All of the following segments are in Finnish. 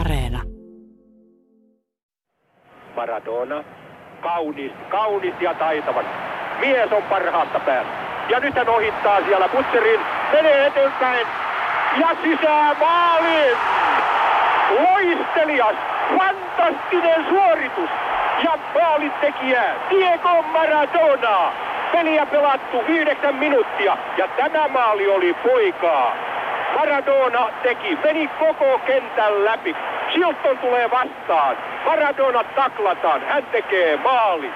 Areena. Maradona. Kaunis, kaunis ja taitava. Mies on parhaasta päästä. Ja nyt hän ohittaa siellä Butcherin. Menee eteenpäin. Ja sisään maaliin. Loistelias. Fantastinen suoritus. Ja maalintekijä Diego Maradona. Peliä pelattu yhdeksän minuuttia. Ja tämä maali oli poikaa. Maradona teki, meni koko kentän läpi. Chilton tulee vastaan. Maradona taklataan. Hän tekee maali.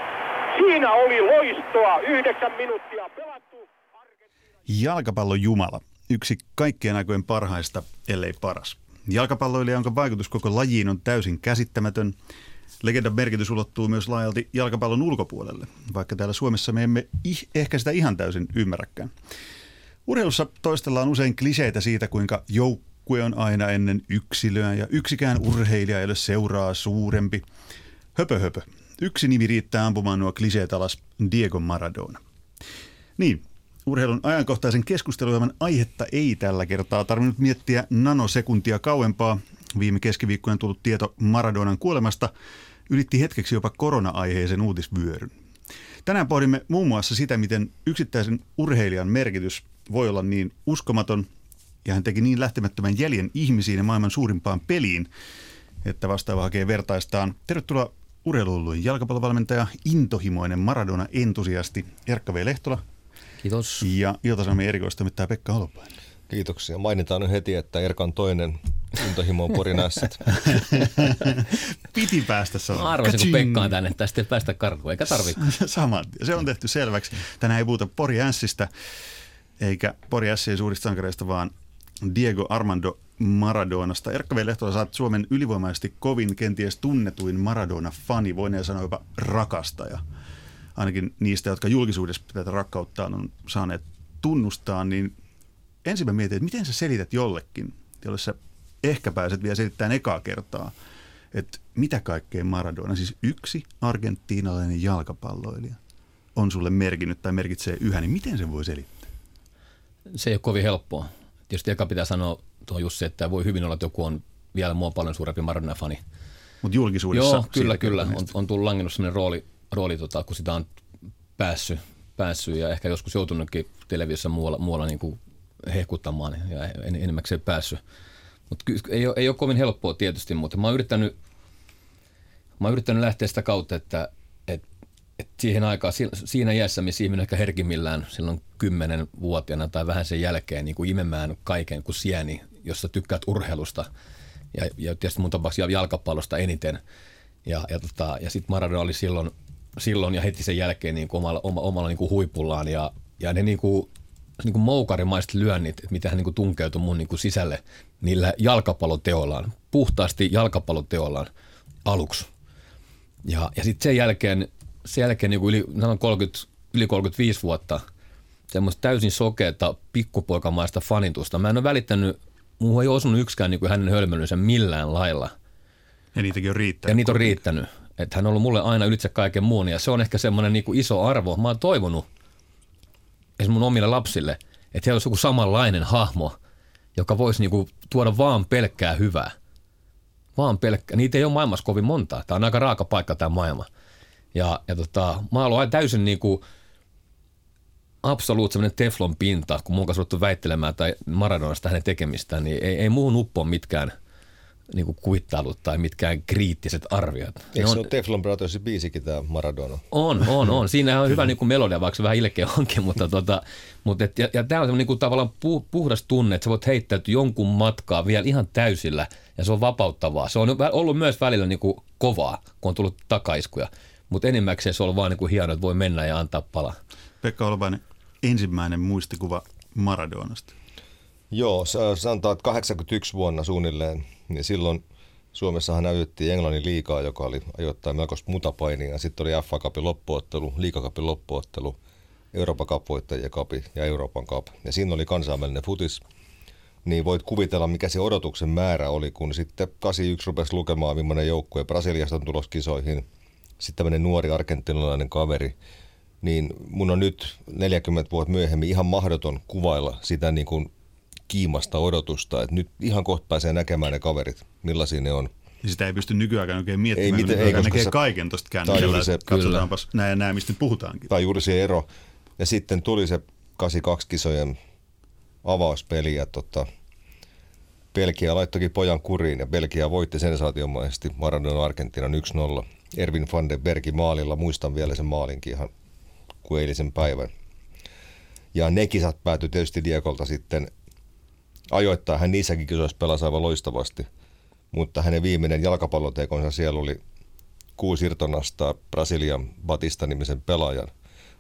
Siinä oli loistoa. Yhdeksän minuuttia pelattu. Jalkapallon jumala. Yksi kaikkien aikojen parhaista, ellei paras. Jalkapalloilija, jonka vaikutus koko lajiin on täysin käsittämätön. Legendan merkitys ulottuu myös laajalti jalkapallon ulkopuolelle, vaikka täällä Suomessa me emme ehkä sitä ihan täysin ymmärräkään. Urheilussa toistellaan usein kliseitä siitä, kuinka joukkue on aina ennen yksilöä ja yksikään urheilija ei ole seuraa suurempi. Höpö höpö. Yksi nimi riittää ampumaan nuo kliseet alas, Diego Maradona. Niin, urheilun ajankohtaisen keskustelujen aihetta ei tällä kertaa tarvinnut miettiä nanosekuntia kauempaa. Viime keskiviikkojen tullut tieto Maradonan kuolemasta ylitti hetkeksi jopa korona-aiheisen uutisvyöryn. Tänään pohdimme muun muassa sitä, miten yksittäisen urheilijan merkitys voi olla niin uskomaton ja hän teki niin lähtemättömän jäljen ihmisiin ja maailman suurimpaan peliin, että vastaava hakee vertaistaan. Tervetuloa urheiluulluin jalkapallovalmentaja, intohimoinen Maradona-entusiasti Erkka V. Lehtola. Kiitos. Ja Ilta-Sanomien erikoistoimittaja Pekka Holopainen. Kiitoksia. Mainitaan nyt heti, että Erkan toinen intohimo on Porin ässät. Piti päästä sanomaan. Arvasin, kun Pekka on tänne, tästä ei päästä karkuun, eikä tarvitse. Saman. Se on tehty selväksi. Tänään ei puhuta Pori Ässistä, eikä Pori Ässien suurista sankareista, vaan Diego Armando Maradonasta. Erkka V. Lehtola, oot Suomen ylivoimaisesti kovin, kenties tunnetuin Maradona-fani, voineen sanoa jopa rakastaja. Ainakin niistä, jotka julkisuudessa tätä rakkauttaan on saaneet tunnustaa, niin ensin mä mietin, että miten sä selität jollekin, jolle sä ehkä pääset vielä selittämään ekaa kertaa, että mitä kaikkea Maradona, siis yksi argentiinalainen jalkapalloilija, on sulle merkinnyt tai merkitsee yhä, niin miten se voi selittää? Se ei ole kovin helppoa. Tietysti eka pitää sanoa tuohon Jussi, että voi hyvin olla, että joku on vielä mua paljon suurempi Maradona-fani. Mutta julkisuudessa? Joo, kyllä, kyllä. On, on tullut langennut sellainen rooli, rooli tota, kun sitä on päässyt, päässyt ja ehkä joskus joutunutkin televisiossa muualla, muualla niin kuin hehkuttamaan ja en, enimmäkseen päässyt. Mutta ei ole, ei ole kovin helppoa tietysti, mutta mä oon yrittänyt, mä oon yrittänyt lähteä sitä kautta, että, että, että siihen aikaan, siinä iässä, missä ihminen ehkä herkimmillään silloin kymmenen vuotiaana tai vähän sen jälkeen niin kuin imemään kaiken kuin sieni, jossa tykkäät urheilusta ja, ja tietysti mun tapauksessa jalkapallosta eniten. Ja, ja, tota, ja sitten Maradona oli silloin, silloin ja heti sen jälkeen niin kuin omalla, omalla, omalla niin kuin huipullaan ja, ja ne niin kuin niin kuin moukarimaiset lyönnit, että mitä hän niin tunkeutui mun niin kuin sisälle niillä jalkapalloteollaan, puhtaasti jalkapalloteollaan aluksi. Ja, ja sitten sen jälkeen, sen jälkeen niin kuin yli, 30, yli 35 vuotta semmoista täysin sokeata pikkupoikamaista fanitusta. Mä en ole välittänyt, muuhun ei osunut yksikään niin kuin hänen hölmölynsä millään lailla. Ja niitäkin on riittänyt. Ja niitä on riittänyt. Että hän on ollut mulle aina ylitse kaiken muun ja se on ehkä semmoinen niin kuin iso arvo. Mä oon toivonut, esimerkiksi mun omille lapsille, että heillä olisi joku samanlainen hahmo, joka voisi niinku tuoda vaan pelkkää hyvää. Vaan pelkkää. Niitä ei ole maailmassa kovin monta. Tämä on aika raaka paikka tämä maailma. Ja, ja tota, mä oon täysin niinku absoluut sellainen teflon pinta, kun mun kanssa väittelemään tai Maradonasta hänen tekemistään, niin ei, ei muuhun uppoa mitkään – niin kuin kuittailut tai mitkään kriittiset arviot. Eikö on, se ole Teflon Brothersin biisikin tämä Maradona? On, on, on. Siinä on hyvä niin kuin melodia, vaikka se vähän ilkeä onkin, mutta, tota, mutta et, ja, ja tämä on niin kuin tavallaan puhdas tunne, että sä voit heittäytyä jonkun matkaa vielä ihan täysillä ja se on vapauttavaa. Se on ollut myös välillä niin kuin kovaa, kun on tullut takaiskuja, mutta enimmäkseen se on vaan niin kuin hienoa, että voi mennä ja antaa palaa. Pekka Olvainen, ensimmäinen muistikuva Maradonasta. Joo, sanotaan, että 81 vuonna suunnilleen niin silloin Suomessahan näytettiin Englannin liikaa, joka oli ajoittain melkoista mutapainia. Sitten oli FA Cupin loppuottelu, liikakapin loppuottelu, Euroopan Cup voittajien kapi ja Euroopan Cup. Ja siinä oli kansainvälinen futis. Niin voit kuvitella, mikä se odotuksen määrä oli, kun sitten 81 rupesi lukemaan, millainen joukkue Brasiliasta on tulos kisoihin. Sitten tämmöinen nuori argentinalainen kaveri. Niin mun on nyt 40 vuotta myöhemmin ihan mahdoton kuvailla sitä niin kuin kiimasta odotusta, että nyt ihan kohta pääsee näkemään ne kaverit, millaisia ne on. Ja sitä ei pysty nykyaikaan oikein miettimään, Ei miten- ei, koska näkee se- kaiken tuosta kännykällä, juuri se- katsotaanpas näin ja näin, mistä puhutaankin. Tai juuri se ero. Ja sitten tuli se 82 kisojen avauspeli ja tota, Belgia laittokin pojan kuriin ja Belgia voitti sensaatiomaisesti Maradona Argentiinan 1-0. Ervin van den Bergin maalilla, muistan vielä sen maalinkin ihan kuin eilisen päivän. Ja ne kisat päätyi tietysti Diekolta sitten ajoittain. Hän niissäkin kisoissa pelasi aivan loistavasti. Mutta hänen viimeinen jalkapallotekonsa siellä oli kuusi irtonastaa Brasilian Batista-nimisen pelaajan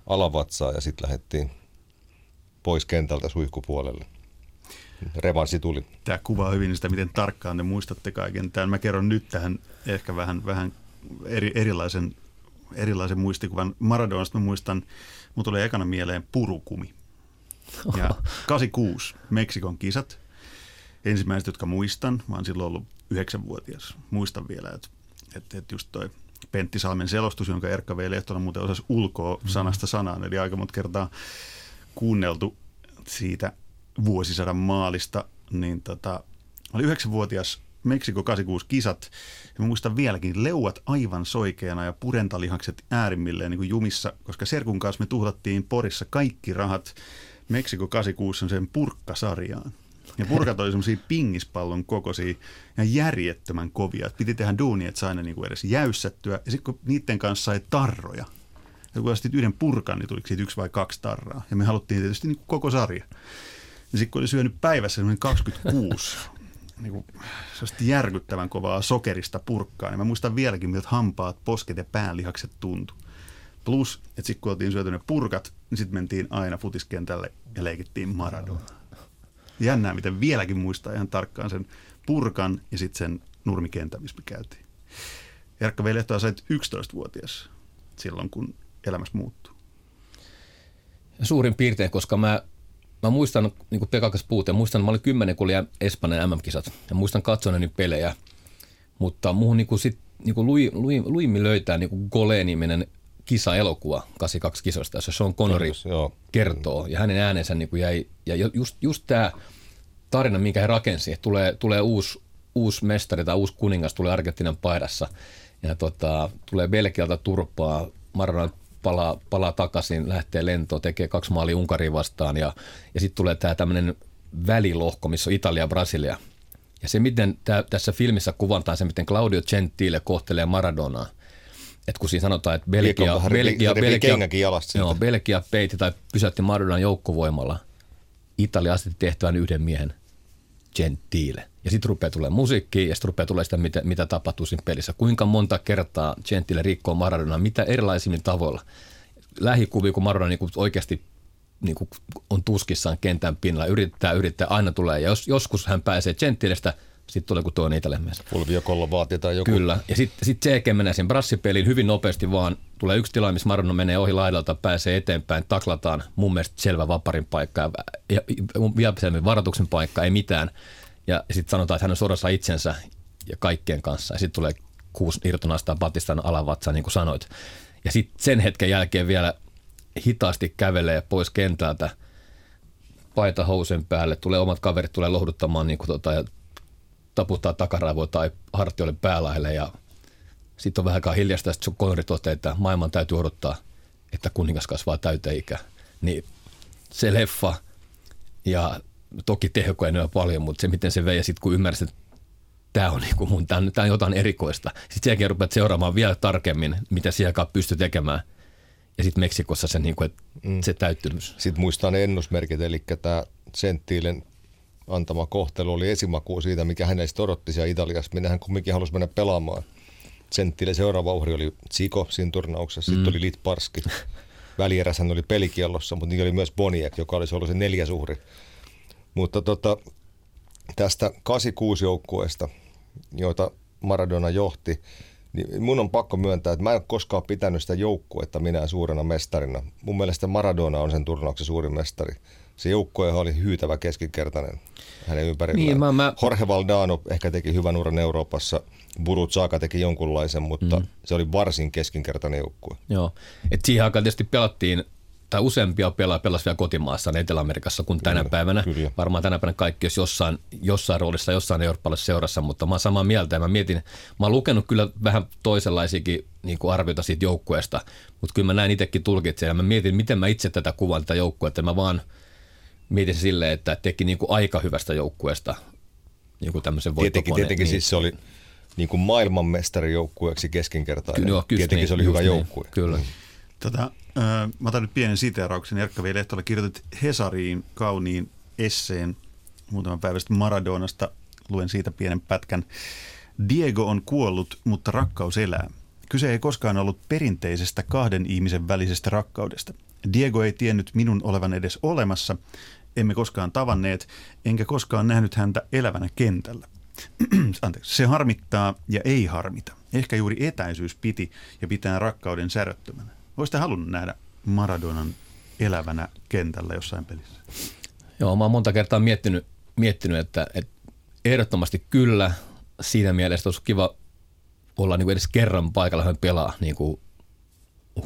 alavatsaa ja sitten lähdettiin pois kentältä suihkupuolelle. Revanssi tuli. Tämä kuvaa hyvin sitä, miten tarkkaan te muistatte kaiken tämän. Mä kerron nyt tähän ehkä vähän, vähän eri, erilaisen, erilaisen muistikuvan. Maradonasta mä muistan, mun tulee ekana mieleen purukumi. Ja 86 Meksikon kisat. Ensimmäiset, jotka muistan, mä oon silloin ollut yhdeksänvuotias. Muistan vielä, että, että, että just toi Pentti Salmen selostus, jonka Erkka V. Lehtola muuten osasi ulkoa sanasta sanaan, eli aika monta kertaa kuunneltu siitä vuosisadan maalista, niin tota, mä olin yhdeksänvuotias Meksiko 86 kisat, ja muistan vieläkin leuat aivan soikeana ja purentalihakset äärimmilleen niin kuin jumissa, koska Serkun kanssa me tuhlattiin Porissa kaikki rahat Meksiko 86 on sen purkkasarjaan. Ja purkat oli semmoisia pingispallon kokoisia ja järjettömän kovia. Piti tehdä duunia, että sai ne niinku edes jäyssättyä. Ja sitten kun niiden kanssa sai tarroja, ja kun ostit yhden purkan, niin tuliko siitä yksi vai kaksi tarraa. Ja me haluttiin tietysti niin koko sarja. Ja sitten kun oli syönyt päivässä semmoinen 26 niin kuin, järkyttävän kovaa sokerista purkkaa, niin mä muistan vieläkin, miltä hampaat, posket ja päänlihakset tuntu. Plus, että sitten kun oltiin syöty ne purkat, niin sitten mentiin aina futiskentälle ja leikittiin Maradona. Jännää, miten vieläkin muistaa ihan tarkkaan sen purkan ja sitten sen nurmikentän, missä me käytiin. Jarkka Velehtoa sait 11-vuotias silloin, kun elämässä muuttuu. Suurin piirtein, koska mä, mä muistan, niin kuin Pekakas puute, muistan, mä olin kymmenen, kun oli Espanjan MM-kisat. Ja muistan katsoneeni pelejä, mutta muuhun niin kuin sit, niin kuin lui, lui, luimmin löytää niin kuin Gole-niminen kisa-elokuva 82 kisosta, jossa Sean Connery Joo. kertoo. Ja hänen äänensä niin kuin jäi, ja just, just tämä tarina, minkä he rakensi, että tulee, tulee uusi, uusi mestari tai uusi kuningas, tulee Argentiinan paidassa ja tota, tulee Belgialta turpaa, Maradona palaa, palaa takaisin, lähtee lentoon, tekee kaksi maalia Unkariin vastaan ja, ja sitten tulee tämä tämmöinen välilohko, missä on Italia ja Brasilia. Ja se, miten tää, tässä filmissä kuvataan se, miten Claudio Gentile kohtelee Maradonaa. Että kun siinä sanotaan, että Belgia, repii- Belgia, Belgia, siitä. joo, Belgia peitti tai pysäytti Maradonan joukkovoimalla. Italia asetti tehtävän yhden miehen, Gentile. Ja sitten rupeaa tulee musiikki ja sitten rupeaa tulee sitä, mitä, mitä tapahtuu siinä pelissä. Kuinka monta kertaa Gentile rikkoo Maradonaa, mitä erilaisimmilla tavoilla. Lähikuvia, kun Maradona niin oikeasti niin on tuskissaan kentän pinnalla, yrittää, yrittää, aina tulee. Ja jos, joskus hän pääsee Gentilestä, sitten tulee kuin toinen Italian mies. Fulvio Kollovati tai joku. Kyllä. Ja sitten sit CG menee sen brassipeliin hyvin nopeasti vaan. Tulee yksi tilanne, missä Maradona menee ohi laidalta, pääsee eteenpäin, taklataan mun mielestä selvä vaparin paikka ja, ja, ja vielä selvä varoituksen paikka, ei mitään. Ja sitten sanotaan, että hän on sodassa itsensä ja kaikkien kanssa. Ja sitten tulee kuusi irtonasta Batistan alavatsa, niin kuin sanoit. Ja sitten sen hetken jälkeen vielä hitaasti kävelee pois kentältä, paita housen päälle, tulee omat kaverit, tulee lohduttamaan niin kuin tota, ja taputtaa takaraivoa tai hartioille päälaille ja sitten on vähän aikaa hiljasta, sitten Connery toteaa, että maailman täytyy odottaa, että kuningas kasvaa täyteen ikä. Niin se leffa ja toki tehoko enää paljon, mutta se miten se vei ja sitten kun ymmärsit, että tämä on, niinku mun, tää on, tää on jotain erikoista. Sitten sen jälkeen rupeat seuraamaan vielä tarkemmin, mitä siellä pystyi tekemään. Ja sitten Meksikossa se, niinku, että mm. se täyttymys. Sitten muistaa ne ennusmerkit, eli tämä Senttiilen antama kohtelu oli esimaku siitä, mikä hänestä odotti siellä Italiassa, minne hän kumminkin halusi mennä pelaamaan. Senttiilen seuraava uhri oli Tsiko siinä turnauksessa, sitten mm. oli Litparski. Välierässä hän oli pelikiellossa, mutta niin oli myös Boniek, joka olisi ollut se neljäs uhri. Mutta tota, tästä 86 joukkueesta, joita Maradona johti, niin mun on pakko myöntää, että mä en ole koskaan pitänyt sitä joukkuetta minä suurena mestarina. Mun mielestä Maradona on sen turnauksen suurin mestari. Se joukkue oli hyytävä keskinkertainen hänen ympärillään. Niin, mä- mä- Jorge Valdano ehkä teki hyvän uran Euroopassa. Burut Saka teki jonkunlaisen, mutta mm. se oli varsin keskinkertainen joukkue. Joo. Et siihen aikaan tietysti pelattiin tai useampia pelaajia pelasi vielä kotimaassa Etelä-Amerikassa kuin tänä Kyllä, päivänä. kyllä. Varmaan tänä päivänä kaikki olisi jossain, jossain roolissa, jossain eurooppalaisessa seurassa, mutta mä oon samaa mieltä ja mä mietin, mä oon lukenut kyllä vähän toisenlaisiakin niin kuin arvioita siitä joukkueesta, mutta kyllä mä näin itsekin tulkitsen ja mä mietin, miten mä itse tätä kuvaan tätä joukkuetta. Mä vaan mietin se silleen, että teki niin kuin aika hyvästä joukkueesta niin kuin tämmöisen Tietenkin, tietenkin niin. siis se oli niin kuin maailmanmestarijoukkueeksi keskinkertainen. Kyllä, joo, tietenkin niin, se oli just hyvä niin, joukkue. Kyllä. Tota, äh, mä otan nyt pienen siteerauksen. Erkka V. Lehtola kirjoitit Hesariin kauniin esseen muutaman päivä sitten Maradonasta. Luen siitä pienen pätkän. Diego on kuollut, mutta rakkaus elää. Kyse ei koskaan ollut perinteisestä kahden ihmisen välisestä rakkaudesta. Diego ei tiennyt minun olevan edes olemassa. Emme koskaan tavanneet, enkä koskaan nähnyt häntä elävänä kentällä. Anteeksi. Se harmittaa ja ei harmita. Ehkä juuri etäisyys piti ja pitää rakkauden säröttömänä. Olisitte halunnut nähdä Maradonan elävänä kentällä jossain pelissä? Joo, mä oon monta kertaa miettinyt, miettinyt että, että ehdottomasti kyllä siinä mielessä olisi kiva olla niin kuin edes kerran paikalla, hän pelaa niin kuin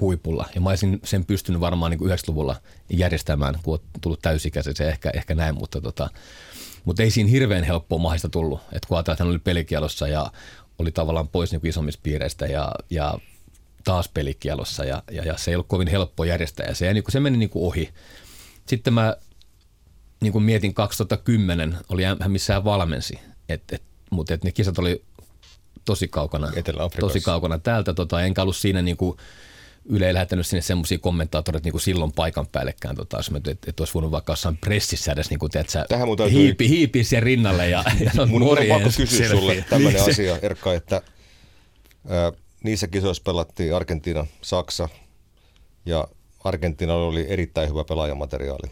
huipulla. Ja mä olisin sen pystynyt varmaan niin kuin 90-luvulla järjestämään, kun on tullut täysikäiseksi, ehkä, ehkä näin, mutta, tota, mutta ei siinä hirveän helppoa mahista tullut. Että kun ajatellaan, että hän oli pelikielossa ja oli tavallaan pois niin isommista piireistä ja, ja taas pelikielossa ja, ja, ja, se ei ollut kovin helppo järjestää ja se, niin kuin, se meni niin kuin ohi. Sitten mä niin kuin mietin 2010, oli hän missään valmensi, et, et, mutta et ne kisat oli tosi kaukana, tosi kaukana täältä, tota, enkä ollut siinä niin kuin, Yle ei lähettänyt sinne semmoisia kommentaattoreita niin kuin silloin paikan päällekään, tota, että et olisi voinut vaikka jossain pressissä edes niin kuin, tiedätkö, Tähän mun täytyy- hiipi, hiipi siihen rinnalle ja, ja no, Mun, mun on pakko kysyä selfie. sulle tämmöinen Niin asia, Erkka, että ää, niissä kisoissa pelattiin Argentiina, Saksa ja Argentiinalla oli erittäin hyvä pelaajamateriaali.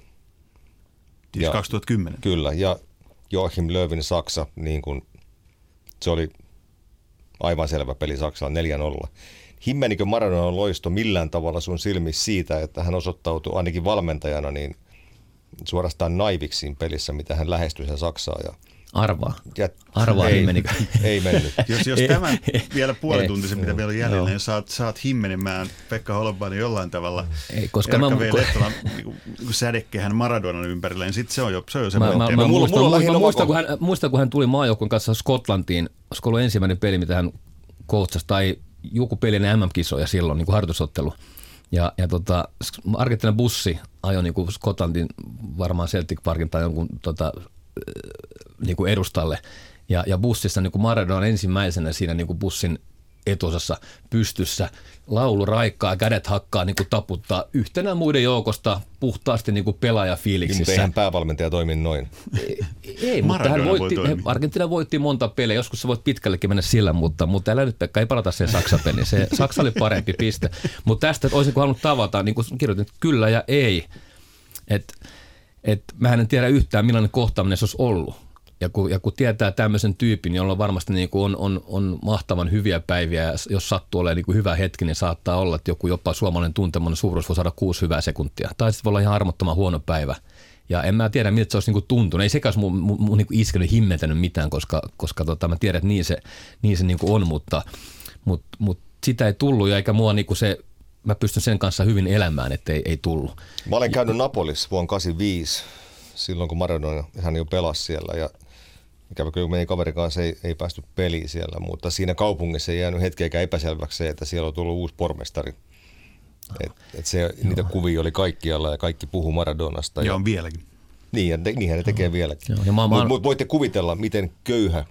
Siis Ja- 2010. Kyllä, ja Joachim Löwin Saksa, niin kuin, se oli aivan selvä peli Saksalla 4-0. Himmenikö Maradonan loisto millään tavalla sun silmissä siitä, että hän osoittautui ainakin valmentajana niin suorastaan naiviksi siinä pelissä, mitä hän lähestyi sen Saksaa. Ja, Arvaa. ja Arvaa ei, himmenikö. ei mennyt. Jos, jos tämän ei, vielä puoli tuntisen, mitä vielä on jäljellä, niin saat, saat himmenemään Pekka Holopainen jollain tavalla. Ei, koska Erkka mä- V. Lehtolan niin kuin sädekehän Maradonan ympärillä, niin sitten se on jo, se on jo Mä, semmoinen mä, mä, teema. mulla- muistan, mulla on muistan, kun hän, muistan, kun hän tuli maajoukkueen kanssa Skotlantiin, olisiko ollut ensimmäinen peli, mitä hän coachasi, tai joku peli ennen MM-kisoja silloin, niin kuin harjoitusottelu. Ja, ja tota, Argentiinan bussi ajoi niin kuin Skotlantin varmaan Celtic Parkin tai jonkun tota, niin kuin edustalle. Ja, ja bussissa niin kuin Maradona ensimmäisenä siinä niin kuin bussin etusassa pystyssä, laulu raikkaa, kädet hakkaa, niin kuin taputtaa yhtenä muiden joukosta puhtaasti niin kuin Niin, mutta pelaajafiiliksissä. eihän päävalmentaja toimi noin. Ei, mutta Maradona hän voi voitti, toimia. Argentiina voitti monta peliä, joskus sä voit pitkällekin mennä sillä, mutta, mutta älä nyt Pekka, ei palata sen Saksa-peliin. Se, Saksa oli parempi piste. Mutta tästä, että olisinko halunnut tavata, niin kuin kirjoitin, että kyllä ja ei. Et, et, mä en tiedä yhtään, millainen kohtaaminen se olisi ollut. Ja kun, ja kun tietää tämmöisen tyypin, jolla varmasti niin kuin on, on, on mahtavan hyviä päiviä, ja jos sattuu olemaan niin hyvä hetki, niin saattaa olla, että joku jopa suomalainen tunteminen suuruus voi saada kuusi hyvää sekuntia. Tai sitten voi olla ihan armottoman huono päivä. Ja en mä tiedä, miltä se olisi niinku tuntunut. Ei olisi mun, mun, mun niinku iskenyt himmentänyt mitään, koska, koska tota, mä tiedän, että niin se, niin se niinku on, mutta mut, mut sitä ei tullut ja eikä mua niinku se, mä pystyn sen kanssa hyvin elämään, että ei, ei tullut. Mä olen käynyt Napolissa vuonna 85, silloin kun Maradona hän jo pelasi siellä ja ikävä kyllä meidän kaverin kanssa ei, ei päästy peliin siellä, mutta siinä kaupungissa ei jäänyt hetkeäkään epäselväksi se, että siellä on tullut uusi pormestari. Et, et se, niitä kuvia oli kaikkialla ja kaikki puhu Maradonasta. Ja Ja, on vieläkin. niin, ja te, niinhän ne tekee vieläkin. Joo, ja mä- mä- Mutta mut voitte kuvitella, miten köyhä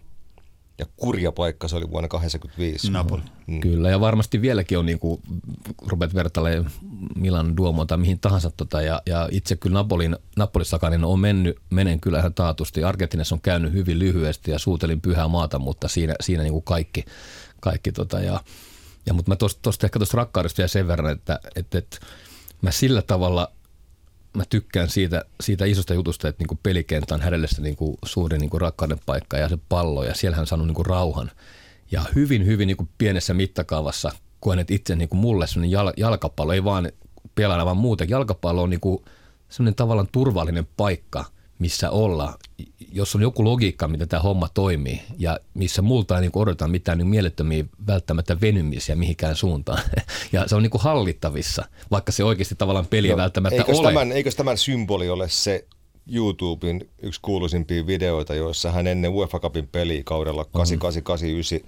ja kurja paikka se oli vuonna 85. Napoli. Mm. Kyllä, ja varmasti vieläkin on, niin kuin rupeat vertailemaan Milan Duomoa tai mihin tahansa. Tota, ja, ja itse kyllä Napolin, Napolissakaan niin on mennyt, menen kyllä ihan taatusti. Argentiinassa on käynyt hyvin lyhyesti ja suutelin pyhää maata, mutta siinä, siinä niin kuin kaikki. kaikki tota, ja, ja, mutta mä tuosta ehkä tuosta rakkaudesta vielä sen verran, että, että, että mä sillä tavalla mä tykkään siitä, siitä isosta jutusta, että niinku pelikenttä on hänelle se niinku suuri niinku rakkauden paikka ja se pallo ja siellä hän saanut niinku rauhan. Ja hyvin, hyvin niinku pienessä mittakaavassa koen, itse niinku mulle sellainen jal, jalkapallo, ei vaan pelailla, vaan muuten. Jalkapallo on niinku sellainen tavallaan turvallinen paikka, missä olla, jos on joku logiikka, miten tämä homma toimii ja missä multa ei niin odota mitään niin mielettömiä välttämättä venymisiä mihinkään suuntaan. Ja se on niin kuin hallittavissa, vaikka se oikeasti tavallaan peli no, välttämättä eikös ole. Tämän, eikös tämän symboli ole se YouTuben yksi kuuluisimpia videoita, joissa hän ennen UEFA Cupin peliä kaudella 8889,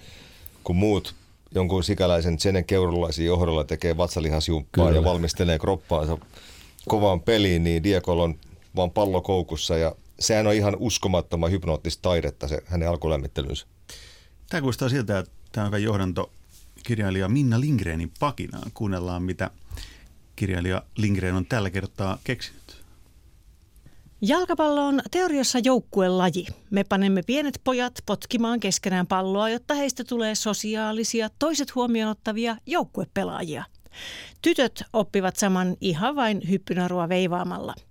kun muut jonkun sikäläisen Senen keurulaisen johdolla tekee vatsalihasjumppaa Kyllä. ja valmistelee kroppaansa kovaan peliin, niin Diegolla on vaan pallo koukussa ja sehän on ihan uskomattoman hypnoottista taidetta se hänen alkulämmittelynsä. Tämä kuulostaa siltä, että tämä on hyvä johdanto kirjailija Minna Lindgrenin pakinaan. Kuunnellaan, mitä kirjailija Lindgren on tällä kertaa keksinyt. Jalkapallo on teoriassa joukkuelaji. Me panemme pienet pojat potkimaan keskenään palloa, jotta heistä tulee sosiaalisia, toiset huomioon ottavia joukkuepelaajia. Tytöt oppivat saman ihan vain hyppynarua veivaamalla –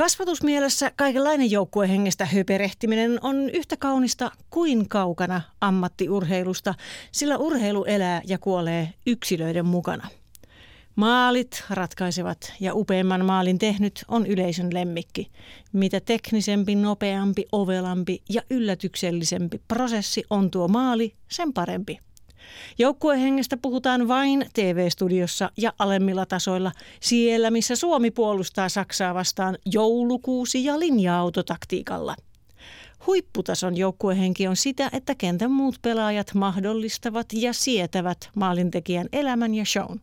Kasvatusmielessä kaikenlainen joukkuehengestä höperehtiminen on yhtä kaunista kuin kaukana ammattiurheilusta, sillä urheilu elää ja kuolee yksilöiden mukana. Maalit ratkaisevat ja upeimman maalin tehnyt on yleisön lemmikki. Mitä teknisempi, nopeampi, ovelampi ja yllätyksellisempi prosessi on tuo maali, sen parempi. Joukkuehengestä puhutaan vain TV-studiossa ja alemmilla tasoilla, siellä missä Suomi puolustaa Saksaa vastaan joulukuusi- ja linja-autotaktiikalla. Huipputason joukkuehenki on sitä, että kentän muut pelaajat mahdollistavat ja sietävät maalintekijän elämän ja shown.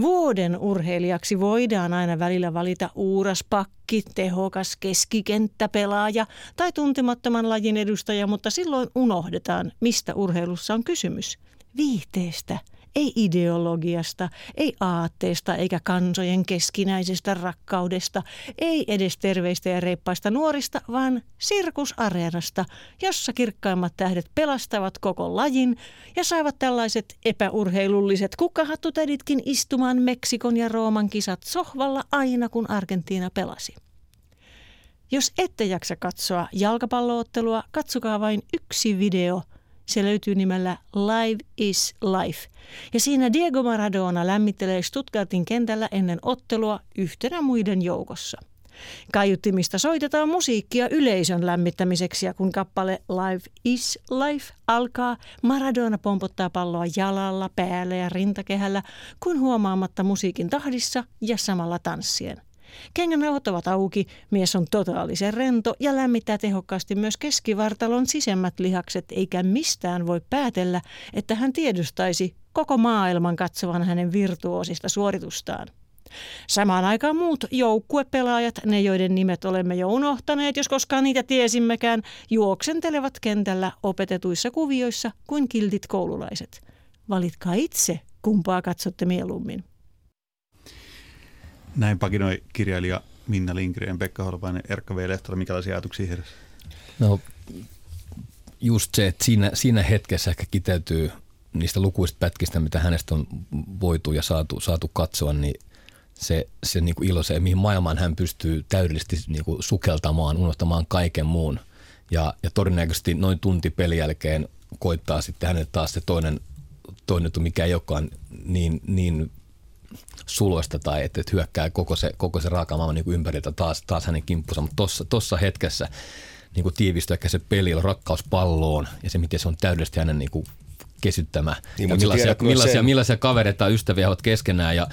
Vuoden urheilijaksi voidaan aina välillä valita uuras pakki, tehokas keskikenttäpelaaja tai tuntemattoman lajin edustaja, mutta silloin unohdetaan, mistä urheilussa on kysymys. Viihteestä – ei ideologiasta, ei aatteesta eikä kansojen keskinäisestä rakkaudesta, ei edes terveistä ja reippaista nuorista, vaan sirkusareenasta, jossa kirkkaimmat tähdet pelastavat koko lajin ja saavat tällaiset epäurheilulliset kukkahattutäditkin istumaan Meksikon ja Rooman kisat sohvalla aina kun Argentiina pelasi. Jos ette jaksa katsoa jalkapalloottelua, katsokaa vain yksi video – se löytyy nimellä Live is Life. Ja siinä Diego Maradona lämmittelee Stuttgartin kentällä ennen ottelua yhtenä muiden joukossa. Kaiuttimista soitetaan musiikkia yleisön lämmittämiseksi ja kun kappale Live is Life alkaa, Maradona pompottaa palloa jalalla, päällä ja rintakehällä, kun huomaamatta musiikin tahdissa ja samalla tanssien – Kengänauhat ovat auki, mies on totaalisen rento ja lämmittää tehokkaasti myös keskivartalon sisemmät lihakset, eikä mistään voi päätellä, että hän tiedustaisi koko maailman katsovan hänen virtuosista suoritustaan. Samaan aikaan muut joukkuepelaajat, ne joiden nimet olemme jo unohtaneet, jos koskaan niitä tiesimmekään, juoksentelevat kentällä opetetuissa kuvioissa kuin kiltit koululaiset. Valitkaa itse, kumpaa katsotte mieluummin. Näin pakinoi kirjailija Minna Lindgren, Pekka Holpainen, Erkka V. Lehtola. Minkälaisia ajatuksia heräsi? No just se, että siinä, siinä hetkessä ehkä kiteytyy niistä lukuista pätkistä, mitä hänestä on voitu ja saatu, saatu katsoa, niin se, se niin kuin ilo, se mihin maailmaan hän pystyy täydellisesti niin kuin sukeltamaan, unohtamaan kaiken muun. Ja, ja todennäköisesti noin tunti pelin jälkeen koittaa sitten hänelle taas se toinen, toinen mikä ei olekaan niin, niin suloista tai että, että hyökkää koko se, koko se raaka maailma niin ympäriltä taas, taas hänen kimppunsa. Mutta tuossa tossa hetkessä niin kuin tiivistyi ehkä se peli, rakkaus palloon ja se, miten se on täydellisesti hänen niin kuin kesyttämä. Niin, ja millaisia, millaisia, millaisia kavereita ystäviä ovat keskenään ja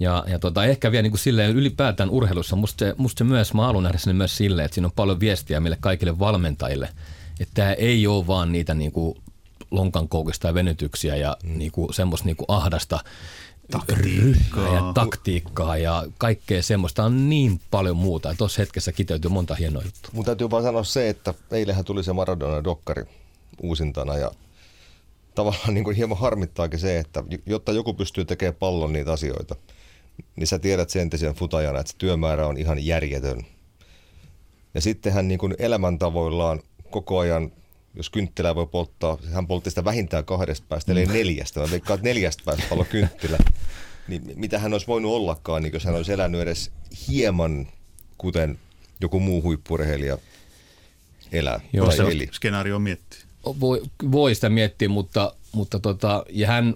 ja, ja tota, ehkä vielä niin kuin silleen ylipäätään urheilussa, musta se, musta se myös, mä haluan nähdä sen myös silleen, että siinä on paljon viestiä meille kaikille valmentajille, että tämä ei ole vaan niitä niin kuin lonkan koukista ja venytyksiä ja mm. niin kuin semmoista niin kuin ahdasta taktiikkaa. ja taktiikkaa ja kaikkea semmoista on niin paljon muuta. Tuossa hetkessä kiteytyy monta hienoa juttua. Mun täytyy vaan sanoa se, että eilähän tuli se Maradona-dokkari uusintana ja tavallaan niin kuin hieman harmittaakin se, että jotta joku pystyy tekemään pallon niitä asioita, niin sä tiedät sen entisen futajana, että se työmäärä on ihan järjetön. Ja sitten hän niin kuin elämäntavoillaan koko ajan jos kynttilää voi polttaa, hän poltti sitä vähintään kahdesta päästä, eli mm. neljästä. Mä veikkaan, että neljästä päästä pallo kynttilä. Niin mitä hän olisi voinut ollakaan, niin jos hän olisi elänyt edes hieman, kuten joku muu huippurheilija elää. Joo, se eli. skenaario miettiä. Voi, voi sitä miettiä, mutta, mutta tota, ja hän,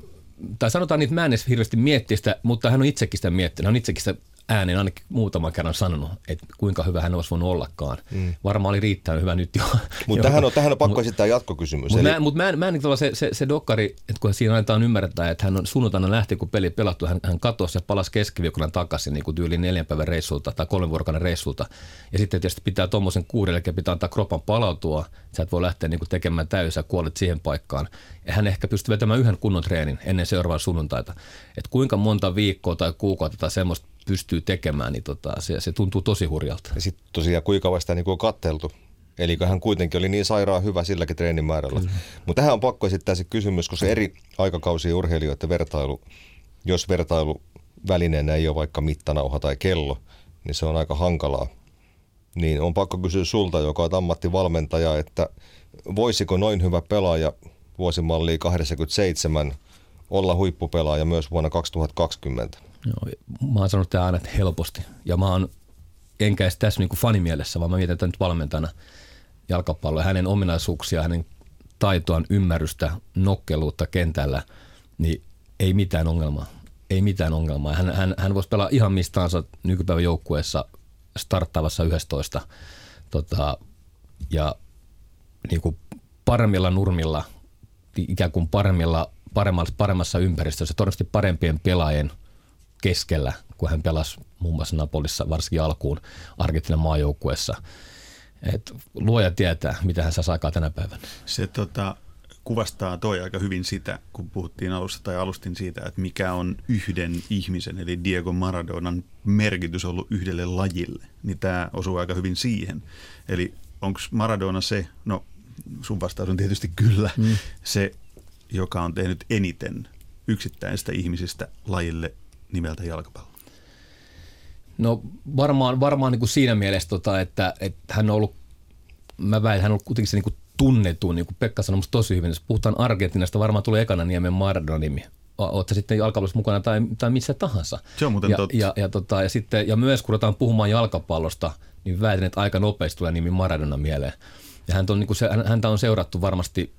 tai sanotaan niin, että mä en edes hirveästi miettiä sitä, mutta hän on itsekin sitä miettinyt. Hän on itsekin sitä ääneen ainakin muutaman kerran sanonut, että kuinka hyvä hän olisi voinut ollakaan. Mm. Varmaan oli riittänyt hyvä nyt jo. Mutta tähän on, tähän on pakko esittää jatkokysymys. Mutta eli... mä, mut mä, mä en se, se, se dokkari, että kun siinä annetaan ymmärtää, että hän on sunnuntaina lähti, kun peli pelattu, hän, hän katosi ja palasi keskiviikkona takaisin niin kuin tyyliin neljän päivän reissulta tai kolmen vuorokauden reissulta. Ja sitten tietysti pitää tuommoisen kuuden, eli pitää antaa kropan palautua. Sä et voi lähteä niin kuin tekemään täysin ja kuolet siihen paikkaan. Ja hän ehkä pystyy vetämään yhden kunnon treenin ennen seuraavaa sunnuntaita. Että kuinka monta viikkoa tai kuukautta tai semmoista pystyy tekemään, niin tota, se, se tuntuu tosi hurjalta. Ja sitten tosiaan kuinka kauan sitä niin on katteltu. Eli hän kuitenkin oli niin sairaan hyvä silläkin treenimäärällä. Mutta tähän on pakko esittää se kysymys, koska eri aikakausia urheilijoiden vertailu, jos vertailu välineenä ei ole vaikka mittanauha tai kello, niin se on aika hankalaa. Niin on pakko kysyä sulta, joka on ammattivalmentaja, että voisiko noin hyvä pelaaja vuosimalli 87 olla huippupelaaja myös vuonna 2020? Joo, mä oon sanonut tämä aina, että helposti. Ja mä oon, enkä edes tässä niin fanimielessä, vaan mä mietin että nyt valmentajana jalkapalloa, hänen ominaisuuksia, hänen taitoaan, ymmärrystä, nokkeluutta kentällä, niin ei mitään ongelmaa. Ei mitään ongelmaa. Hän, hän, hän voisi pelaa ihan mistaansa nykypäivän joukkueessa starttaavassa 11 tota, ja niin kuin paremmilla nurmilla, ikään kuin paremmilla, paremmassa, paremmassa ympäristössä, todennäköisesti parempien pelaajien – keskellä, kun hän pelasi muun muassa Napolissa varsinkin alkuun Argentinan maajoukkuessa. Et luoja tietää, mitä hän saa aikaa tänä päivänä. Se tota, kuvastaa toi aika hyvin sitä, kun puhuttiin alussa tai alustin siitä, että mikä on yhden ihmisen, eli Diego Maradonan merkitys ollut yhdelle lajille, niin tämä osuu aika hyvin siihen. Eli onko Maradona se, no sun vastaus on tietysti kyllä, mm. se, joka on tehnyt eniten yksittäistä ihmisistä lajille nimeltä jalkapallo? No varmaan, varmaan niin kuin siinä mielessä, tota, että, että hän on ollut, mä väitän, hän on ollut kuitenkin se niin kuin tunnettu, niin kuin Pekka sanoi tosi hyvin. Jos puhutaan Argentiinasta, varmaan tulee ekana niemen Maradona-nimi. Oletko sitten jalkapallossa mukana tai, tai missä tahansa. Se on muuten ja, totta. Ja, ja, tota, ja, sitten, ja myös kun ruvetaan puhumaan jalkapallosta, niin väitän, että aika nopeasti tulee nimi Maradona mieleen. Ja häntä on, niin kuin se, häntä on seurattu varmasti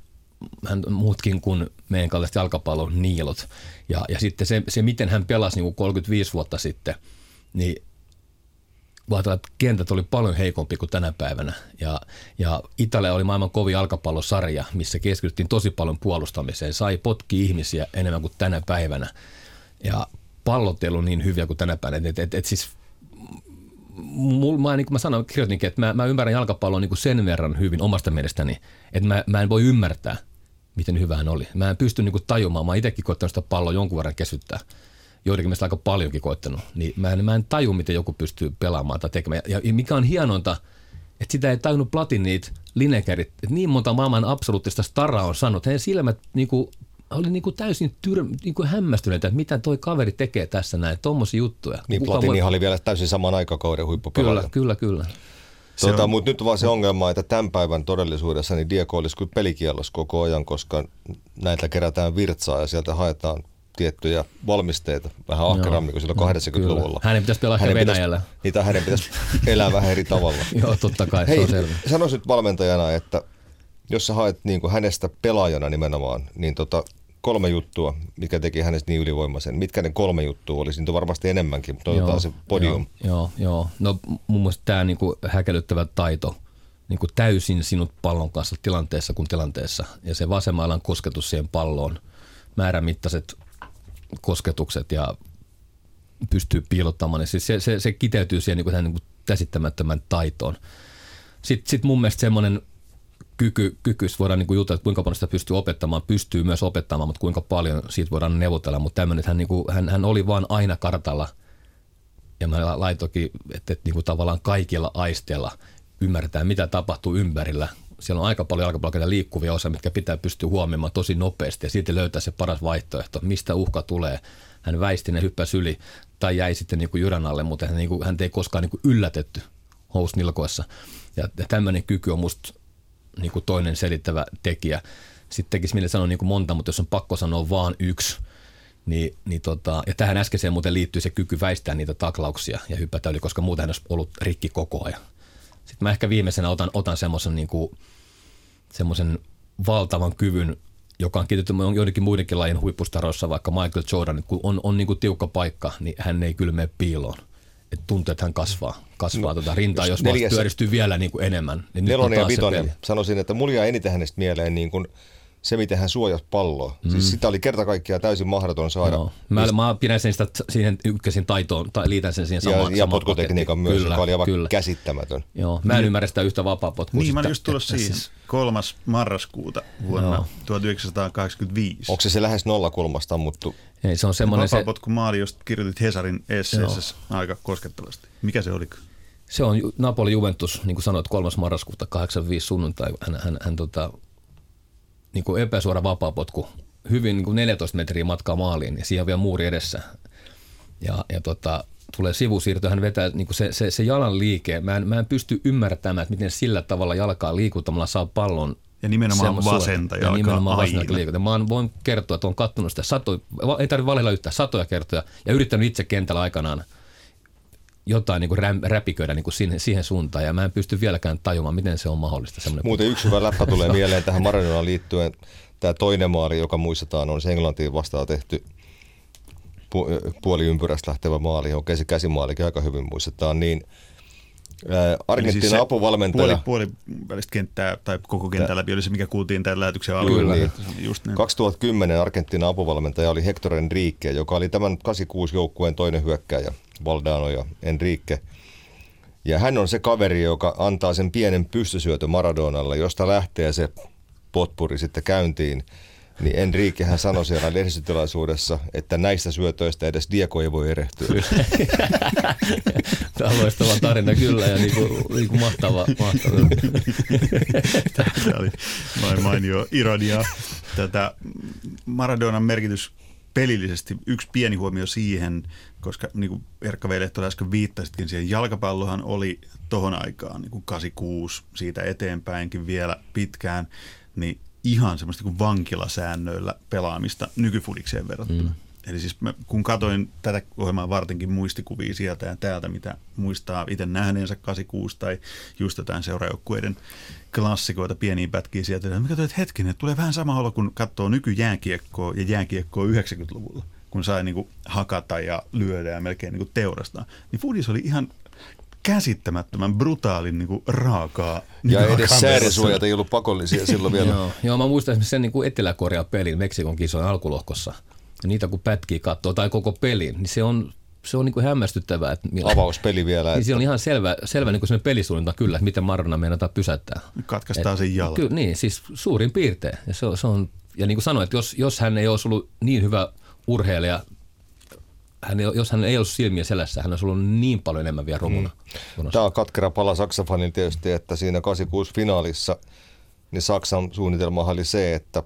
hän muutkin kuin meidän kallaiset jalkapallon niilot. Ja, ja sitten se, se, miten hän pelasi niin kuin 35 vuotta sitten, niin että kentät oli paljon heikompi kuin tänä päivänä. Ja, ja Italia oli maailman kovin jalkapallosarja, missä keskityttiin tosi paljon puolustamiseen. Sai potki ihmisiä enemmän kuin tänä päivänä. Ja pallot ei ollut niin hyviä kuin tänä päivänä. Et, et, et siis mul, mä, niin kuin mä sanoin, kirjoitinkin, että mä, mä ymmärrän jalkapallon niin kuin sen verran hyvin omasta mielestäni, että mä, mä en voi ymmärtää, miten hyvä hän oli. Mä en pysty niin kuin tajumaan, mä oon itsekin koittanut sitä palloa jonkun verran kesyttää, joidenkin mielestä aika paljonkin koittanut, niin mä en, mä en taju, miten joku pystyy pelaamaan tai tekemään. Ja mikä on hienointa, että sitä ei tajunnut Platinit, Linekerit, että niin monta maailman absoluuttista staraa on sanonut, että heidän silmät niin kuin oli niin kuin täysin tyr, niin kuin hämmästyneitä, että mitä toi kaveri tekee tässä näin, tuommoisia juttuja. Niin Platini voi... oli vielä täysin saman aikakauden huippupelaaja. Kyllä, kyllä, kyllä. Tuota, mutta nyt vaan se ongelma, että tämän päivän todellisuudessa niin Diego olisi kyllä pelikielos koko ajan, koska näitä kerätään virtsaa ja sieltä haetaan tiettyjä valmisteita vähän ahkerammin kuin silloin 80-luvulla. Hänen pitäisi pelaa hänen Venäjällä. Pitäisi, niitä hänen pitäisi elää vähän eri tavalla. Joo, totta kai, Hei, se on selvä. sanoisin nyt valmentajana, että jos sä haet niin kuin hänestä pelaajana nimenomaan, niin tota, kolme juttua, mikä teki hänestä niin ylivoimaisen. Mitkä ne kolme juttua olisi? Niitä on varmasti enemmänkin, mutta otetaan se podium. Joo, joo, joo. No mun mielestä tämä niinku häkellyttävä taito, niinku täysin sinut pallon kanssa tilanteessa kuin tilanteessa. Ja se vasemmalan kosketus siihen palloon, määrämittaiset kosketukset ja pystyy piilottamaan, niin siis se, se, se kiteytyy siihen niinku, niinku käsittämättömän taitoon. Sitten sit mun mielestä semmoinen – kyky, kyky voidaan niin kuin jutella, että kuinka paljon sitä pystyy opettamaan, pystyy myös opettamaan, mutta kuinka paljon siitä voidaan neuvotella. Mutta tämmöinen, että hän, niin kuin, hän, hän oli vaan aina kartalla ja mä laitoinkin, että, että niin kuin tavallaan kaikilla aisteilla ymmärretään, mitä tapahtuu ympärillä. Siellä on aika paljon jalkapallokentä liikkuvia osia, mitkä pitää pystyä huomioimaan tosi nopeasti ja siitä löytää se paras vaihtoehto, mistä uhka tulee. Hän väisti ne hyppäsi yli tai jäi sitten niin kuin jyrän alle, mutta hän, niin kuin, hän ei koskaan niin kuin yllätetty housnilkoissa. Ja, ja tämmöinen kyky on musta niin kuin toinen selittävä tekijä. Sitten tekisi mille sanoa niin kuin monta, mutta jos on pakko sanoa vaan yksi, niin, niin tota, ja tähän äskeiseen muuten liittyy se kyky väistää niitä taklauksia ja hypätä yli, koska muuten olisi ollut rikki koko ajan. Sitten mä ehkä viimeisenä otan, otan semmoisen niin semmoisen valtavan kyvyn, joka on kiitetty joidenkin muidenkin lajin huippustaroissa, vaikka Michael Jordan, kun on, on niin kuin tiukka paikka, niin hän ei kyllä mene piiloon. Että tuntuu, että hän kasvaa, kasvaa no, tuota rintaa, jos, jos neljäs, pyöristyy vielä niin kuin enemmän. Niin nelonen ja vitonen, sanoisin, että mulla jää eniten hänestä mieleen niin kuin se, miten hän suojasi palloa. Siis mm. Siis sitä oli kerta kaikkiaan täysin mahdoton saada. No. Mä, Mist... mä pidän sen sitä siihen ykkösin taitoon, tai liitän sen siihen samaan. Ja, ja potkutekniikan myös, kyllä, joka oli aivan kyllä. käsittämätön. Joo, mä en niin. ymmärrä sitä yhtä vapaa-potkua. Niin, mä olin just tullut siihen. Siis kolmas marraskuuta vuonna Joo. 1985. Onko se se lähes nollakulmasta ammuttu? Ei, se on semmoinen se... Maali, josta kirjoitit Hesarin esseessä aika koskettavasti. Mikä se oli? Se on Napoli Juventus, niin kuin sanoit, kolmas marraskuuta 85 sunnuntai. Hän, hän, hän tota, niin kuin epäsuora vapaapotku, hyvin niin kuin 14 metriä matkaa maaliin ja siihen on vielä muuri edessä. Ja, ja tota, tulee sivusiirto, hän vetää niin kuin se, se, se, jalan liike. Mä en, mä en pysty ymmärtämään, että miten sillä tavalla jalkaa liikuttamalla saa pallon ja nimenomaan vasenta jalkaa ja nimenomaan vasenta liikuta. Mä voin kertoa, että olen katsonut sitä satoja, ei tarvitse valilla yhtään, satoja kertoja ja yrittänyt itse kentällä aikanaan jotain niin kuin räpiköidä niin kuin siihen, siihen suuntaan ja mä en pysty vieläkään tajumaan, miten se on mahdollista. Muuten yksi hyvä läppä tulee mieleen tähän Maradonaan liittyen. Tämä toinen maali, joka muistetaan, on se Englantiin vastaan tehty pu- puoliympyrästä lähtevä maali, okei se käsimaalikin aika hyvin muistetaan, niin Argentiinan siis apuvalmentaja. Puoli, puoli välistä kenttää tai koko kentää läpi oli se, mikä kuultiin tämän lähetyksen alueella. Niin. Just niin. 2010 Argentiinan apuvalmentaja oli Hector Enrique, joka oli tämän 86 joukkueen toinen hyökkääjä. Valdano ja Enrique. Ja hän on se kaveri, joka antaa sen pienen pystysyötön Maradonalle, josta lähtee se potpuri sitten käyntiin. Niin Enrique hän sanoi siellä lehdistötilaisuudessa, että näistä syötöistä edes Diego ei voi erehtyä. Tämä on loistava tarina kyllä ja niin kuin, niin kuin mahtava. mahtava. Tämä oli noin mainio ironia. Tätä Maradonan merkitys pelillisesti yksi pieni huomio siihen, koska niin kuin Erkka Veilehtola äsken viittasitkin siihen, jalkapallohan oli tohon aikaan niin kuin 86 siitä eteenpäinkin vielä pitkään, niin ihan semmoista kuin vankilasäännöillä pelaamista nykyfudikseen verrattuna. Mm. Eli siis mä, kun katoin tätä ohjelmaa vartenkin muistikuvia sieltä ja täältä, mitä muistaa itse nähneensä 86 tai just jotain seuraajoukkueiden klassikoita, pieniä pätkiä sieltä. Mä katsoin, että hetkinen, että tulee vähän sama olo, kun katsoo nykyjääkiekkoa ja jääkiekkoa 90-luvulla, kun sai niin kuin hakata ja lyödä ja melkein niin kuin teurastaa. Niin Fudis oli ihan käsittämättömän brutaalin niin kuin, raakaa. Ja niin edes säädösuojat ei ollut pakollisia silloin vielä. Joo, Joo mä muistan esimerkiksi sen niin kuin Etelä-Korea pelin Meksikon kisojen alkulohkossa. Ja niitä kun pätkii katsoo tai koko pelin, niin se on se on niin kuin hämmästyttävää. Että millä, Avauspeli vielä. Niin se on ihan selvä, selvä niin kuin pelisuunnitelma kyllä, että miten Marona meinataan pysäyttää. Katkaistaan sen jalan. Kyllä, niin, siis suurin piirtein. Ja, se, se on, ja niin kuin sanoin, että jos, jos hän ei olisi ollut niin hyvä urheilija, hän, jos hän ei ollut silmiä selässä, hän olisi ollut niin paljon enemmän vielä romuna. Hmm. Tämä on katkera pala Saksafanin tietysti, että siinä 86 finaalissa niin Saksan suunnitelma oli se, että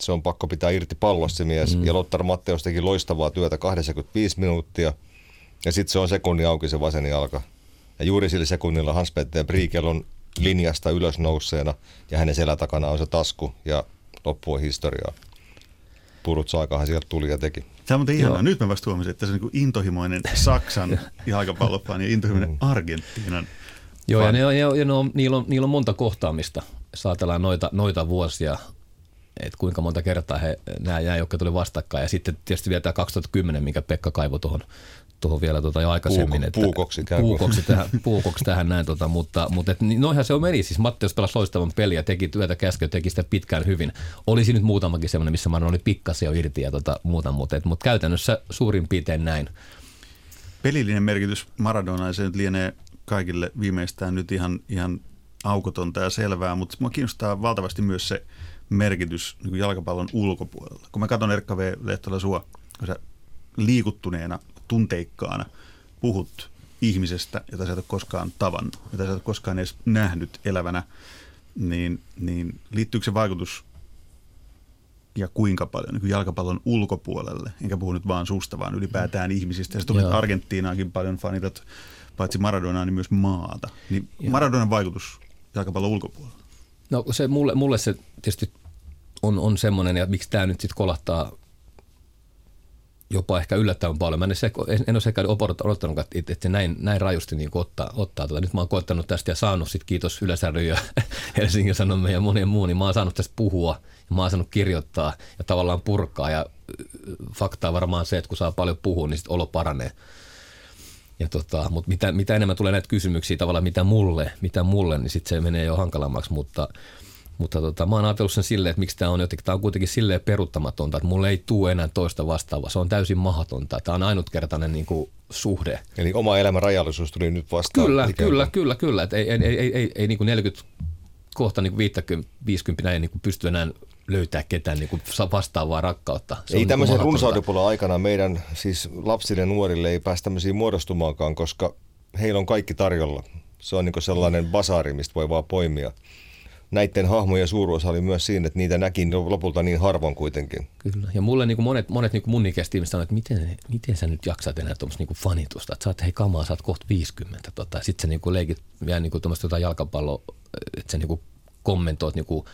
se on pakko pitää irti pallossa mies. Mm. Ja Lottar Matteus teki loistavaa työtä 85 minuuttia. Ja sitten se on sekunni auki se vasen jalka. Ja juuri sillä sekunnilla Hans-Petter Briegel on linjasta ylös nousseena ja hänen selä takana on se tasku ja loppu on historiaa. Purut saakahan sieltä tuli ja teki. Tämä on ihanaa. Nyt mä vasta huomasin, että se on niin intohimoinen Saksan jalkapallopaan ja intohimoinen mm. Argentiinan Joo, ja, ne on, ja ne on, niillä, on, niillä on monta kohtaamista. Saatellaan noita, noita vuosia että kuinka monta kertaa he, nämä jääjoukkoja tuli vastakkain. Ja sitten tietysti vielä tämä 2010, minkä Pekka kaivoi tuohon tuohon vielä tota jo aikaisemmin. Puuk- puukoksi, että, puukoksi, tähän, puukoksi tähän näin, tota, mutta, mutta et, noihän se on meni. Siis Matteus pelasi loistavan peliä, teki työtä käskyä, teki sitä pitkään hyvin. Olisi nyt muutamakin semmoinen, missä Maron oli pikkasen jo irti ja tota, muuta, mutta, et, mutta käytännössä suurin piirtein näin. Pelillinen merkitys Maradona, se nyt lienee kaikille viimeistään nyt ihan, ihan aukotonta ja selvää, mutta minua kiinnostaa valtavasti myös se merkitys niin kuin jalkapallon ulkopuolella. Kun mä katson Erkka V. Lehtola sua, kun sä liikuttuneena, tunteikkaana puhut ihmisestä, jota sä et ole koskaan tavannut, jota sä et ole koskaan edes nähnyt elävänä, niin, niin liittyykö se vaikutus ja kuinka paljon niin kuin jalkapallon ulkopuolelle, enkä puhu nyt vaan susta, vaan ylipäätään ihmisistä. Ja tulet Argentiinaankin paljon fanitat, paitsi Maradonaa, niin myös maata. Niin Maradonan vaikutus jalkapallon ulkopuolella. No se mulle, mulle se tietysti on, on semmoinen, ja miksi tämä nyt sitten kolahtaa jopa ehkä yllättävän paljon. Mä en, se, en ole sekä odottanut, että, että se näin, näin rajusti niin ottaa, ottaa tätä. Nyt mä oon koettanut tästä ja saanut sit kiitos Yleisradion ja Helsingin Sanomien ja monien muun, niin mä oon saanut tästä puhua ja mä oon saanut kirjoittaa ja tavallaan purkaa ja faktaa varmaan se, että kun saa paljon puhua, niin sitten olo paranee. Ja tota, mutta mitä, mitä enemmän tulee näitä kysymyksiä tavallaan mitä mulle, mitä mulle, niin sitten se menee jo hankalammaksi, mutta, mutta tota, mä oon ajatellut sen silleen, että miksi tämä on jotenkin, tämä on kuitenkin silleen peruuttamatonta, että mulle ei tule enää toista vastaavaa. Se on täysin mahdotonta. Tämä on ainutkertainen niin kuin, suhde. Eli oma elämän rajallisuus tuli nyt vastaan. Kyllä, kyllä, kyllä, kyllä. Et ei, ei, ei, ei, ei, ei niin kuin 40 kohta niin 50, 50 ei niin kuin pysty enää löytää ketään niin kuin vastaavaa rakkautta. Se ei niin tämmöisen runsaudenpuolen aikana meidän siis lapsille ja nuorille ei päästä tämmöisiin muodostumaankaan, koska heillä on kaikki tarjolla. Se on niin sellainen basaari, mistä voi vaan poimia näiden hahmojen suuruus oli myös siinä, että niitä näki lopulta niin harvoin kuitenkin. Kyllä. Ja mulle niin kuin monet, monet niin kuin mun ikäistä ihmiset että miten, miten sä nyt jaksat enää tuommoista niin fanitusta, että sä oot hei kamaa, sä oot kohta 50. Tota. Sitten sä niin kuin leikit vielä niin kuin jotain jalkapalloa, että sä niin kuin kommentoit niin kuin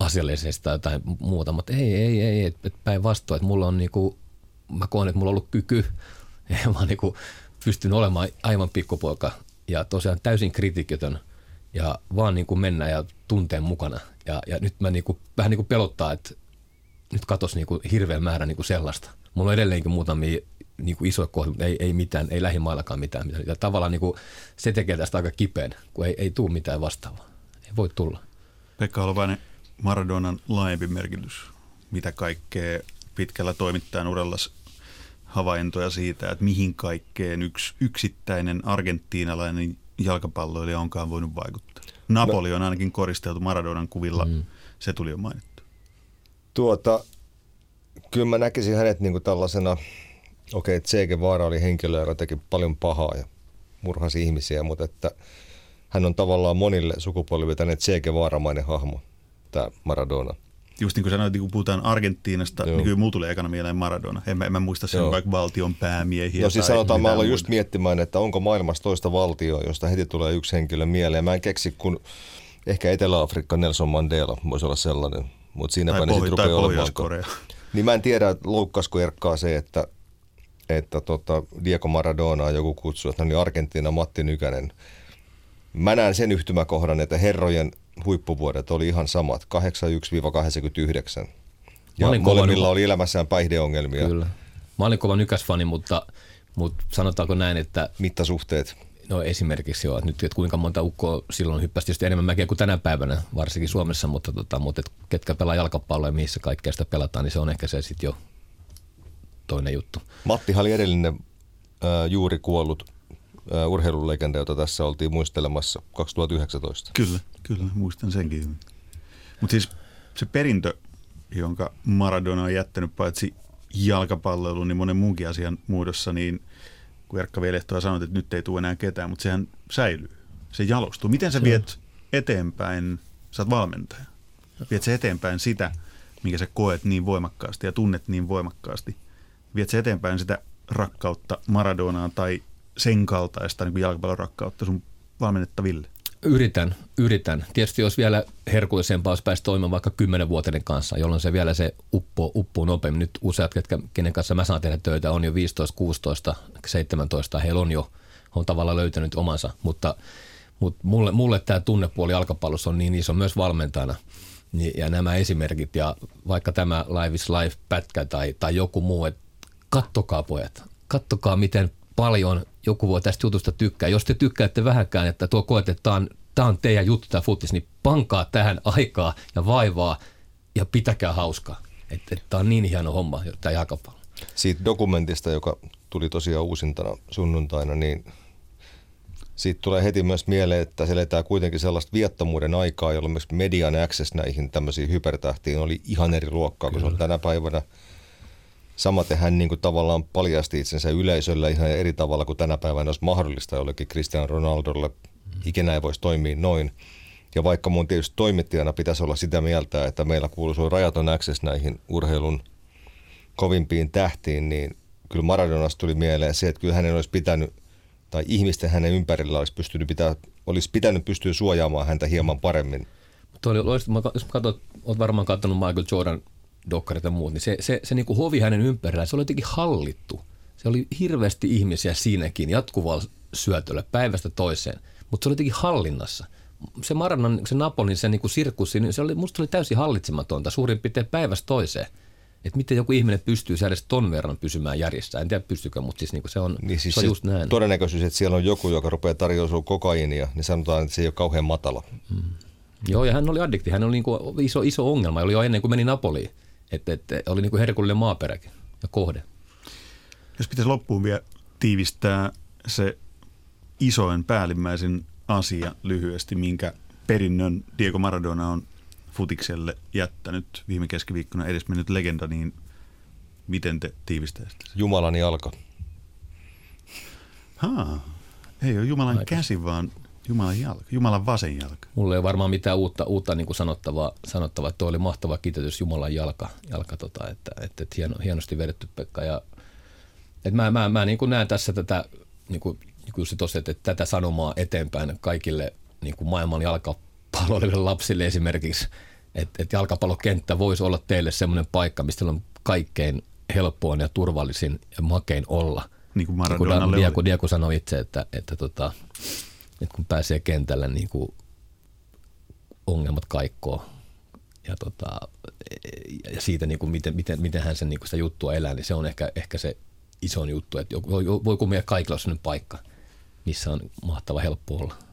asiallisesti tai jotain muuta, mutta ei, ei, ei, et päinvastoin, että mulla on niin kuin, mä koen, että mulla on ollut kyky, ja mä oon niin kuin pystynyt olemaan aivan pikkupoika ja tosiaan täysin kritiikitön – ja vaan niin kuin mennä ja tunteen mukana. Ja, ja nyt mä niin kuin, vähän niin kuin pelottaa, että nyt katos niin kuin hirveän määrä niin kuin sellaista. Mulla on edelleenkin muutamia niin kuin isoja kohtia, mutta ei, ei mitään, ei lähimaillakaan mitään. mitään. Ja tavallaan niin kuin, se tekee tästä aika kipeän, kun ei, ei tule mitään vastaavaa. Ei voi tulla. Pekka Holovainen, Maradonan laajempi merkitys. Mitä kaikkea pitkällä toimittajan urallas havaintoja siitä, että mihin kaikkeen yksi yksittäinen argentiinalainen jalkapalloilija onkaan voinut vaikuttaa. Napoli on ainakin koristeltu Maradonan kuvilla, mm. se tuli jo mainittu. Tuota, kyllä mä näkisin hänet niin kuin tällaisena, okei, okay, Tsege Vaara oli henkilö, joka teki paljon pahaa ja murhasi ihmisiä, mutta että hän on tavallaan monille sukupolville tänne Tsege Vaaramainen hahmo, tämä Maradona – just niin kuin sanoit, niin kun puhutaan Argentiinasta, Joo. niin kyllä muu tulee ekana mieleen Maradona. En mä, en mä muista sen Joo. vaikka valtion päämiehiä. No siis sanotaan, mä aloin just miettimään, että onko maailmassa toista valtioa, josta heti tulee yksi henkilö mieleen. Mä en keksi, kun ehkä Etelä-Afrikka Nelson Mandela voisi olla sellainen, mutta siinäpä ne sitten rupeaa olemaan. Niin mä en tiedä, loukkaasko Erkkaa se, että, että tota Diego Maradona joku kutsuu, että hän oli Argentiina Matti Nykänen. Mä näen sen yhtymäkohdan, että herrojen huippuvuodet oli ihan samat, 81-89. Ja molemmilla oli elämässään päihdeongelmia. Kyllä. Mä olin kova nykäsfani, mutta, mutta sanotaanko näin, että... Mittasuhteet? No esimerkiksi joo, että nyt että kuinka monta ukkoa silloin hyppäsi tietysti enemmän mäkeä kuin tänä päivänä, varsinkin Suomessa, mutta, tota, mutta et ketkä pelaa jalkapalloa ja missä kaikkea sitä pelataan, niin se on ehkä se sitten jo toinen juttu. Matti oli edellinen äh, juuri kuollut urheilulegenda, jota tässä oltiin muistelemassa 2019. Kyllä, kyllä, muistan senkin. Mutta siis se perintö, jonka Maradona on jättänyt paitsi jalkapalloilun, niin monen muunkin asian muodossa, niin kun Erkka Velehtoa sanoi, että nyt ei tule enää ketään, mutta sehän säilyy. Se jalostuu. Miten sä viet eteenpäin, sä oot valmentaja, viet se eteenpäin sitä, minkä sä koet niin voimakkaasti ja tunnet niin voimakkaasti. Viet se eteenpäin sitä rakkautta Maradonaan tai sen kaltaista niin jalkapallon rakkautta sun valmennettaville? Yritän, yritän. Tietysti jos vielä herkullisempaa, jos pääsi toimimaan vaikka kymmenenvuotinen kanssa, jolloin se vielä se uppoo, uppoo nopeammin. Nyt useat, ketkä, kenen kanssa mä saan tehdä töitä, on jo 15, 16, 17. Heillä on jo on tavallaan löytänyt omansa, mutta, mutta mulle, mulle tämä tunnepuoli jalkapallossa on niin iso myös valmentajana. Niin, ja nämä esimerkit ja vaikka tämä Live is Life-pätkä tai, tai joku muu, että kattokaa pojat, kattokaa miten paljon joku voi tästä jutusta tykkää. Jos te tykkäätte vähänkään, että tuo koet, että tämä on, tämä on teidän juttu tämä futis, niin pankaa tähän aikaa ja vaivaa ja pitäkää hauskaa. Että, että tämä on niin hieno homma, tämä jalkapallo. Siitä dokumentista, joka tuli tosiaan uusintana sunnuntaina, niin siitä tulee heti myös mieleen, että se eletään kuitenkin sellaista viettomuuden aikaa, jolloin myös median access näihin tämmöisiin hypertähtiin oli ihan eri luokkaa, kun se on tänä päivänä – Samaten hän niin kuin tavallaan paljasti itsensä yleisöllä ihan eri tavalla kuin tänä päivänä olisi mahdollista jollekin Cristiano Ronaldolle. Ikinä ei voisi toimia noin. Ja vaikka mun tietysti toimittajana pitäisi olla sitä mieltä, että meillä kuuluisi rajaton access näihin urheilun kovimpiin tähtiin, niin kyllä Maradonasta tuli mieleen se, että kyllä hänen olisi pitänyt, tai ihmisten hänen ympärillä olisi, pystynyt pitää, olisi pitänyt pystyä suojaamaan häntä hieman paremmin. Tuo oli, jos mä katson, olet varmaan katsonut Michael Jordan dokkarit ja muut, niin se, se, se niin kuin hovi hänen ympärillään, se oli jotenkin hallittu. Se oli hirveästi ihmisiä siinäkin jatkuvalla syötöllä päivästä toiseen, mutta se oli jotenkin hallinnassa. Se Maranan, se Napolin, se niin kuin sirkus, niin se oli, musta oli täysin hallitsematonta suurin piirtein päivästä toiseen. Että miten joku ihminen pystyy edes ton verran pysymään järjestään. En tiedä pystykö, mutta siis niinku se on, Niin siis se on just näin. todennäköisyys, että siellä on joku, joka rupeaa tarjoamaan sinulle kokaiinia, niin sanotaan, että se ei ole kauhean matala. Joo, ja hän oli addikti. Hän oli niinku iso, iso ongelma. Oli jo ennen kuin meni Napoliin. Että et, oli niinku herkullinen maaperäkin ja kohde. Jos pitäisi loppuun vielä tiivistää se isoin päällimmäisin asia lyhyesti, minkä perinnön Diego Maradona on futikselle jättänyt viime keskiviikkona edesmennyt legenda, niin miten te tiivistäisitte sen? Jumalani alka. Haa, ei ole Jumalan käsi, vaan Jumalan jalka, Jumalan vasen jalka. Mulla ei ole varmaan mitään uutta, uutta niin kuin sanottavaa, sanottavaa. Tuo oli mahtava kiitetys Jumalan jalka, jalka tota, että, että, että hieno, hienosti vedetty Pekka. Ja, että mä, mä, mä niin kuin näen tässä tätä, niin kuin, niin kuin tossa, että, että tätä sanomaa eteenpäin kaikille niin kuin maailman jalkapalloille lapsille esimerkiksi, että, että jalkapallokenttä voisi olla teille semmoinen paikka, mistä on kaikkein helppoin ja turvallisin ja makein olla. Niin kuin Niin kuin Maradonalle Diego. Diego sanoi itse, että, että, tota, että kun pääsee kentällä niin kuin ongelmat kaikkoo ja, tota, ja siitä, niin kuin miten, miten, miten hän sen, niin kuin sitä juttua elää, niin se on ehkä, ehkä se iso juttu, että voi, voi meidän kaikilla on sellainen paikka, missä on mahtava helppo olla.